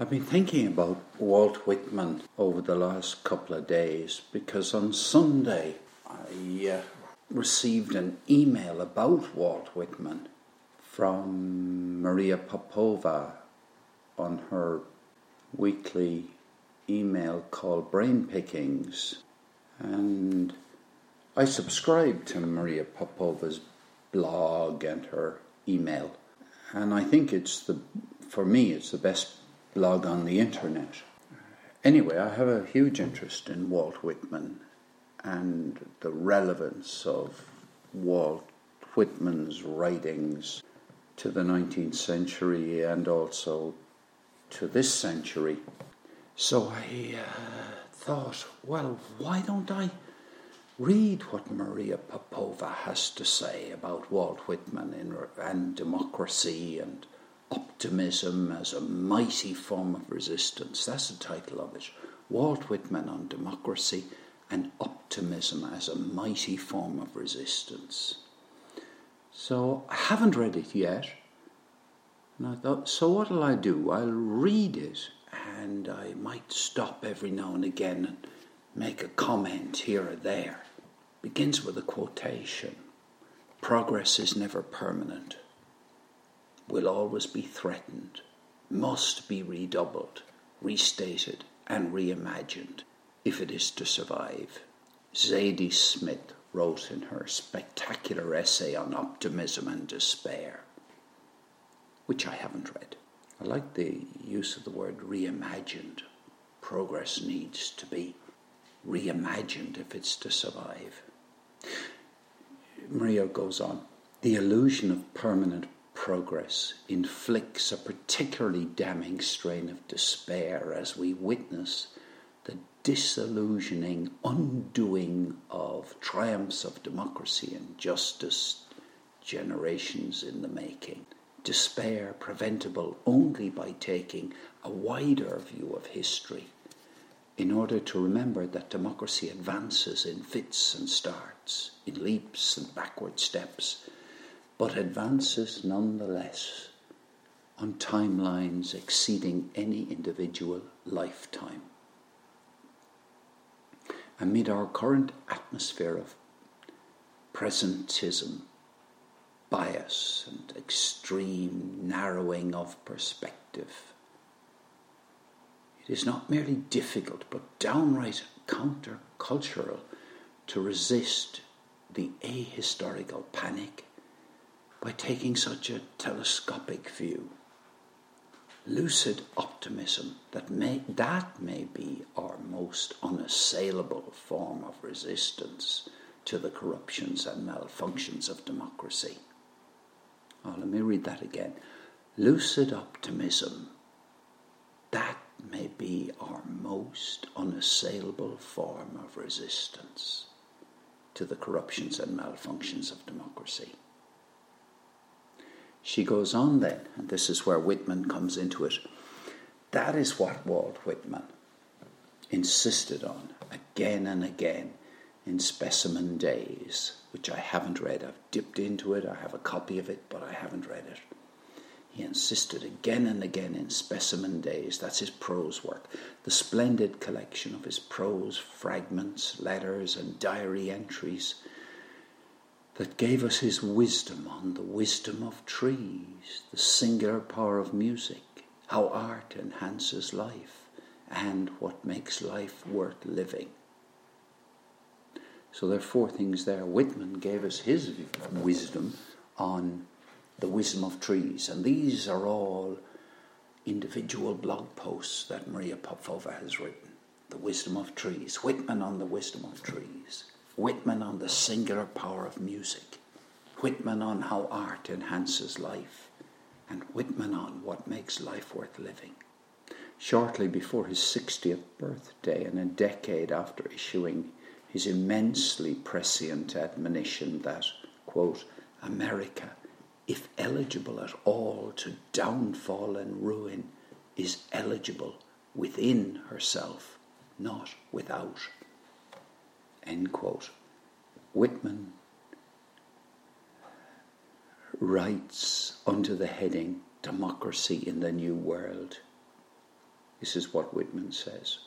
I've been thinking about Walt Whitman over the last couple of days because on Sunday I uh, received an email about Walt Whitman from Maria Popova on her weekly email called Brain Pickings. And I subscribe to Maria Popova's blog and her email. And I think it's the, for me, it's the best blog on the internet. Anyway, I have a huge interest in Walt Whitman and the relevance of Walt Whitman's writings to the 19th century and also to this century. So I uh, thought, well, why don't I read what Maria Popova has to say about Walt Whitman and democracy and Optimism as a Mighty Form of Resistance. That's the title of it. Walt Whitman on Democracy and Optimism as a Mighty Form of Resistance. So I haven't read it yet. And I thought, so what'll I do? I'll read it and I might stop every now and again and make a comment here or there. Begins with a quotation Progress is never permanent will always be threatened, must be redoubled, restated, and reimagined if it is to survive. Zadie Smith wrote in her spectacular essay on optimism and despair, which I haven't read. I like the use of the word reimagined. Progress needs to be reimagined if it's to survive. Maria goes on. The illusion of permanent progress inflicts a particularly damning strain of despair as we witness the disillusioning undoing of triumphs of democracy and justice generations in the making. Despair preventable only by taking a wider view of history in order to remember that democracy advances in fits and starts, in leaps and backward steps but advances nonetheless on timelines exceeding any individual lifetime. Amid our current atmosphere of presentism, bias, and extreme narrowing of perspective, it is not merely difficult but downright countercultural to resist the ahistorical panic by taking such a telescopic view. Lucid optimism that may, that may be our most unassailable form of resistance to the corruptions and malfunctions of democracy. Oh, let me read that again. Lucid optimism, that may be our most unassailable form of resistance to the corruptions and malfunctions of democracy. She goes on then, and this is where Whitman comes into it. That is what Walt Whitman insisted on again and again in Specimen Days, which I haven't read. I've dipped into it, I have a copy of it, but I haven't read it. He insisted again and again in Specimen Days, that's his prose work, the splendid collection of his prose fragments, letters, and diary entries that gave us his wisdom on the wisdom of trees, the singular power of music, how art enhances life, and what makes life worth living. So there are four things there. Whitman gave us his wisdom on the wisdom of trees, and these are all individual blog posts that Maria Popova has written. The wisdom of trees, Whitman on the wisdom of trees. Whitman on the singular power of music, Whitman on how art enhances life, and Whitman on what makes life worth living. Shortly before his 60th birthday, and a decade after issuing his immensely prescient admonition that, quote, America, if eligible at all to downfall and ruin, is eligible within herself, not without. End quote. Whitman writes under the heading Democracy in the New World This is what Whitman says.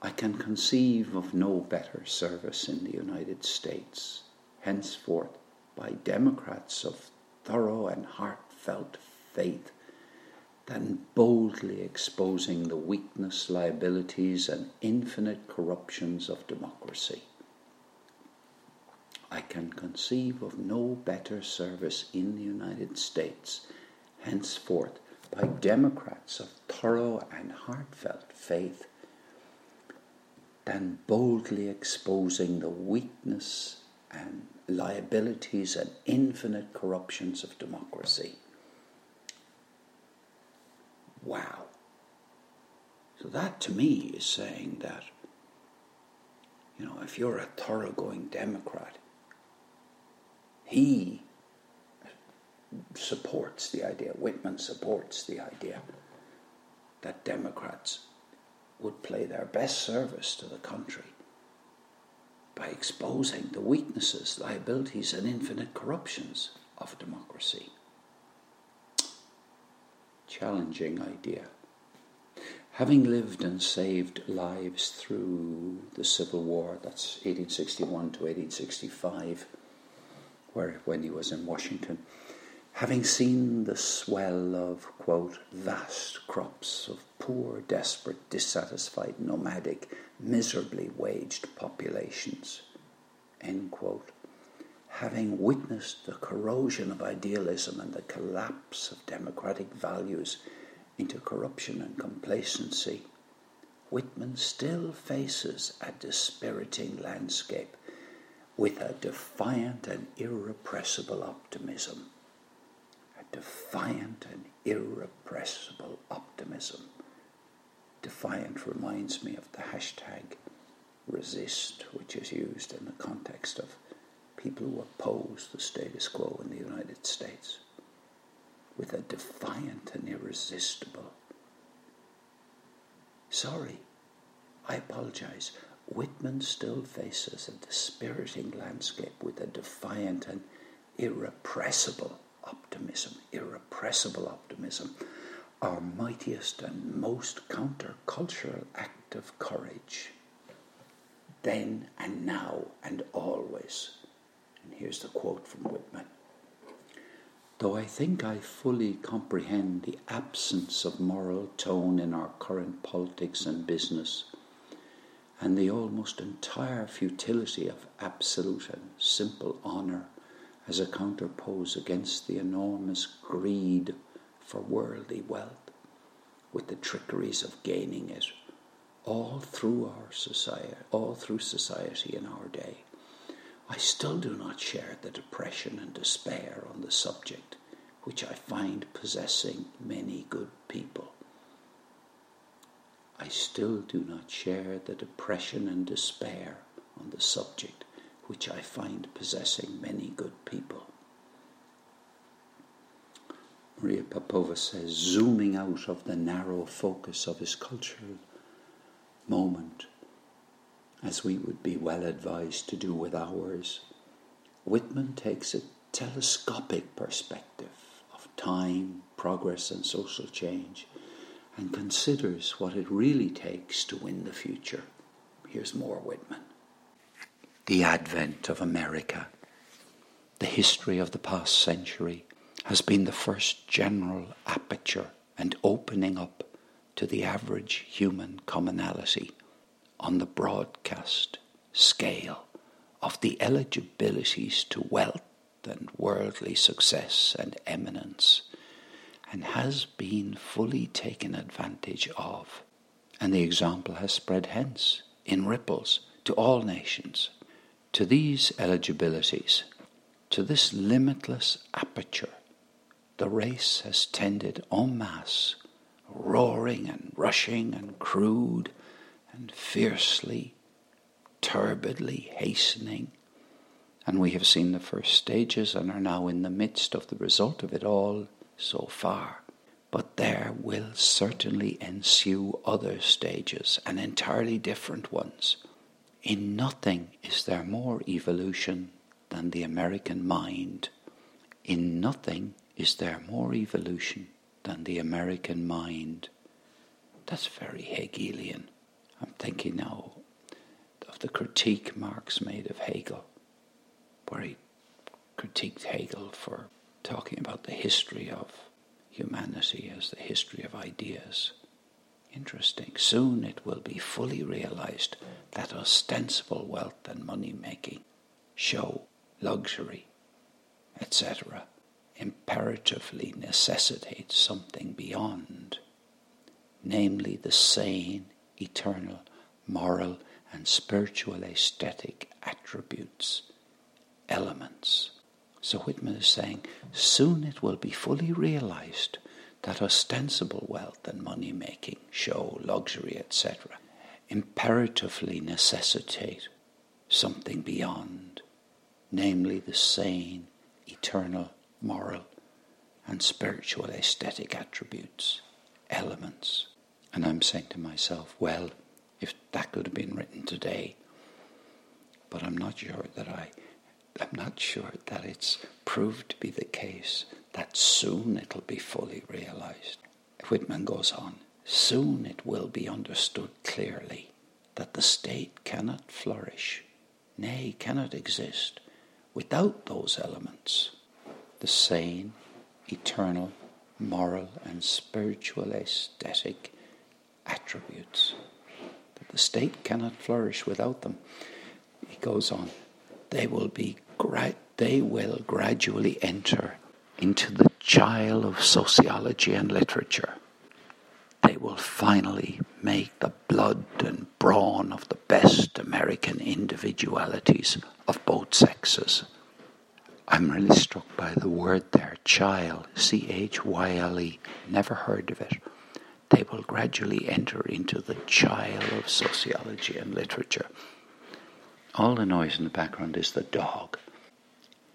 I can conceive of no better service in the United States, henceforth by Democrats of thorough and heartfelt faith, than boldly exposing the weakness, liabilities, and infinite corruptions of democracy. I can conceive of no better service in the United States, henceforth by Democrats of thorough and heartfelt faith, than boldly exposing the weakness and liabilities and infinite corruptions of democracy. Wow. So that to me is saying that, you know, if you're a thoroughgoing Democrat, he supports the idea, Whitman supports the idea that Democrats would play their best service to the country by exposing the weaknesses, liabilities, and infinite corruptions of democracy. Challenging idea. Having lived and saved lives through the Civil War, that's 1861 to 1865, where, when he was in Washington, having seen the swell of, quote, vast crops of poor, desperate, dissatisfied, nomadic, miserably waged populations, end quote, having witnessed the corrosion of idealism and the collapse of democratic values into corruption and complacency, Whitman still faces a dispiriting landscape with a defiant and irrepressible optimism. A defiant and irrepressible optimism. Defiant reminds me of the hashtag resist, which is used in the context of people who oppose the status quo in the United States. With a defiant and irresistible. Sorry, I apologize. Whitman still faces a dispiriting landscape with a defiant and irrepressible optimism. Irrepressible optimism, our mightiest and most countercultural act of courage. Then and now and always. And here's the quote from Whitman. Though I think I fully comprehend the absence of moral tone in our current politics and business, and the almost entire futility of absolute and simple honour as a counterpose against the enormous greed for worldly wealth, with the trickeries of gaining it, all through our society, all through society in our day. I still do not share the depression and despair on the subject which I find possessing many good people. I still do not share the depression and despair on the subject which I find possessing many good people. Maria Popova says, zooming out of the narrow focus of his cultural moment, as we would be well advised to do with ours, Whitman takes a telescopic perspective of time, progress, and social change and considers what it really takes to win the future. Here's more Whitman. The advent of America, the history of the past century, has been the first general aperture and opening up to the average human commonality on the broadcast scale of the eligibilities to wealth and worldly success and eminence and has been fully taken advantage of. And the example has spread hence in ripples to all nations. To these eligibilities, to this limitless aperture, the race has tended en masse, roaring and rushing and crude and fiercely, turbidly hastening. And we have seen the first stages and are now in the midst of the result of it all so far. But there will certainly ensue other stages and entirely different ones. In nothing is there more evolution than the American mind. In nothing is there more evolution than the American mind. That's very Hegelian. I'm thinking now of the critique Marx made of Hegel, where he critiqued Hegel for talking about the history of humanity as the history of ideas. Interesting. Soon it will be fully realized that ostensible wealth and money making, show, luxury, etc., imperatively necessitate something beyond, namely the sane, eternal, moral, and spiritual aesthetic attributes, elements. So Whitman is saying, soon it will be fully realized that ostensible wealth and money making, show, luxury, etc., imperatively necessitate something beyond, namely the sane, eternal, moral, and spiritual aesthetic attributes, elements. And I'm saying to myself, well, if that could have been written today, but I'm not sure that I I'm not sure that it's proved to be the case that soon it'll be fully realized. Whitman goes on, soon it will be understood clearly that the state cannot flourish, nay, cannot exist, without those elements the sane, eternal, moral, and spiritual aesthetic attributes. That the state cannot flourish without them. He goes on, they will be gra- they will gradually enter into the chyle of sociology and literature. They will finally make the blood and brawn of the best American individualities of both sexes. I'm really struck by the word there, chyle, C H Y L E. Never heard of it. They will gradually enter into the chyle of sociology and literature. All the noise in the background is the dog.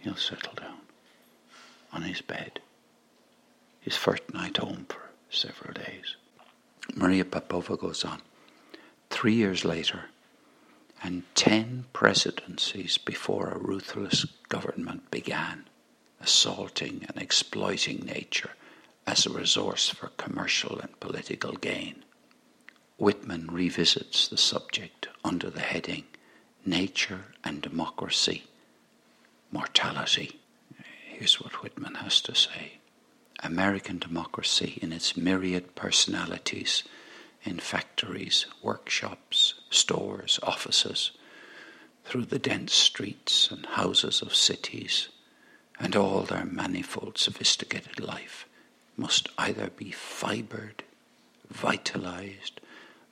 He'll settle down on his bed. His first night home for several days. Maria Popova goes on. Three years later, and ten presidencies before a ruthless government began, assaulting and exploiting nature as a resource for commercial and political gain. Whitman revisits the subject under the heading Nature and Democracy mortality. Here's what Whitman has to say American democracy, in its myriad personalities, in factories, workshops, stores, offices, through the dense streets and houses of cities, and all their manifold sophisticated life, must either be fibred, vitalized,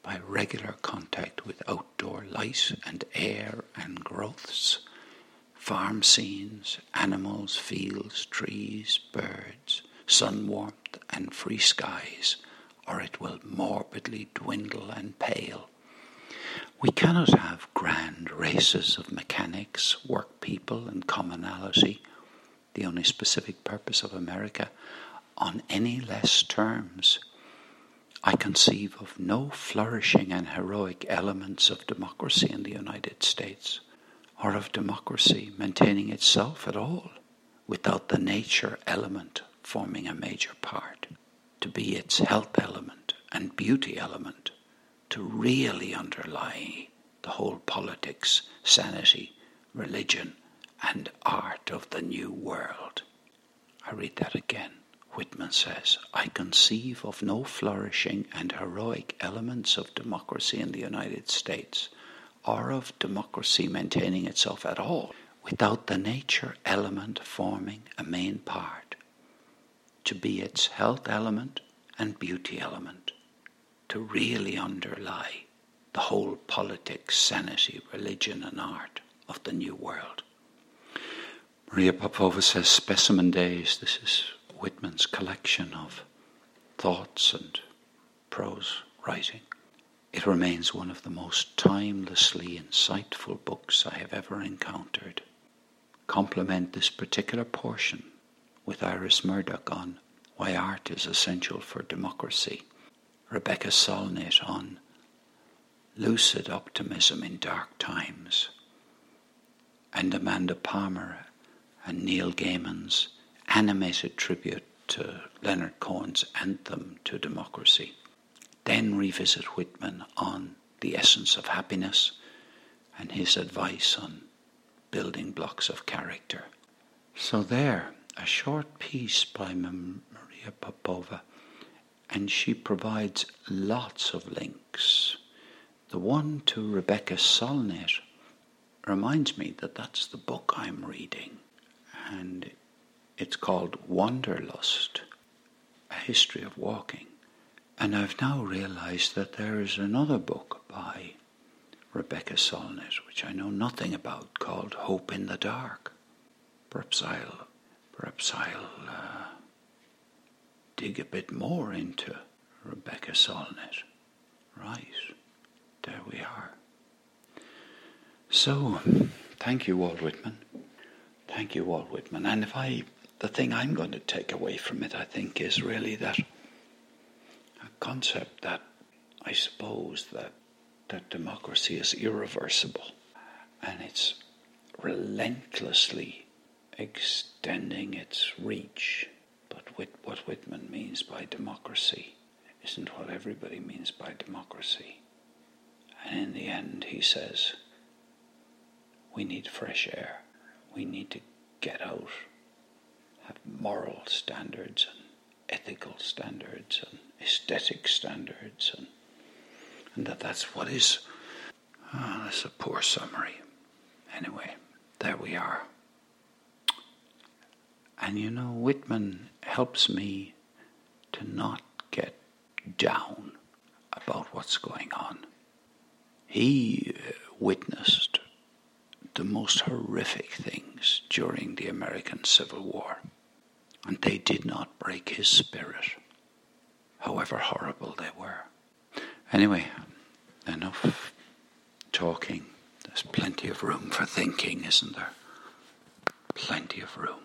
by regular contact with outdoor light and air and growths farm scenes, animals, fields, trees, birds, sun warmth, and free skies, or it will morbidly dwindle and pale. We cannot have grand races of mechanics, work people, and commonality, the only specific purpose of America, on any less terms. I conceive of no flourishing and heroic elements of democracy in the United States or of democracy maintaining itself at all without the nature element forming a major part, to be its health element and beauty element, to really underlie the whole politics, sanity, religion, and art of the new world. I read that again. Whitman says, I conceive of no flourishing and heroic elements of democracy in the United States or of democracy maintaining itself at all without the nature element forming a main part, to be its health element and beauty element, to really underlie the whole politics, sanity, religion, and art of the new world. Maria Popova says Specimen Days. This is Whitman's collection of thoughts and prose writing. It remains one of the most timelessly insightful books I have ever encountered. Complement this particular portion with Iris Murdoch on Why Art is Essential for Democracy, Rebecca Solnit on Lucid Optimism in Dark Times, and Amanda Palmer and Neil Gaiman's animated tribute to Leonard Cohen's Anthem to Democracy then revisit Whitman on the essence of happiness and his advice on building blocks of character. So, there, a short piece by Maria Popova, and she provides lots of links. The one to Rebecca Solnit reminds me that that's the book I'm reading, and it's called Wanderlust A History of Walking. And I've now realized that there is another book by Rebecca Solnit, which I know nothing about, called Hope in the Dark. Perhaps I'll, perhaps I'll uh, dig a bit more into Rebecca Solnit. Right, there we are. So, thank you, Walt Whitman. Thank you, Walt Whitman. And if I, the thing I'm going to take away from it, I think, is really that a concept that I suppose that that democracy is irreversible and it's relentlessly extending its reach. But what Whitman means by democracy isn't what everybody means by democracy. And in the end, he says, we need fresh air. We need to get out, moral standards and ethical standards and aesthetic standards and and that that's what is. Oh, that's a poor summary. Anyway, there we are. And you know, Whitman helps me to not get down about what's going on. He uh, witnessed the most horrific things during the American Civil War, and they did not break his spirit, however horrible they were. Anyway, enough talking. There's plenty of room for thinking, isn't there? Plenty of room.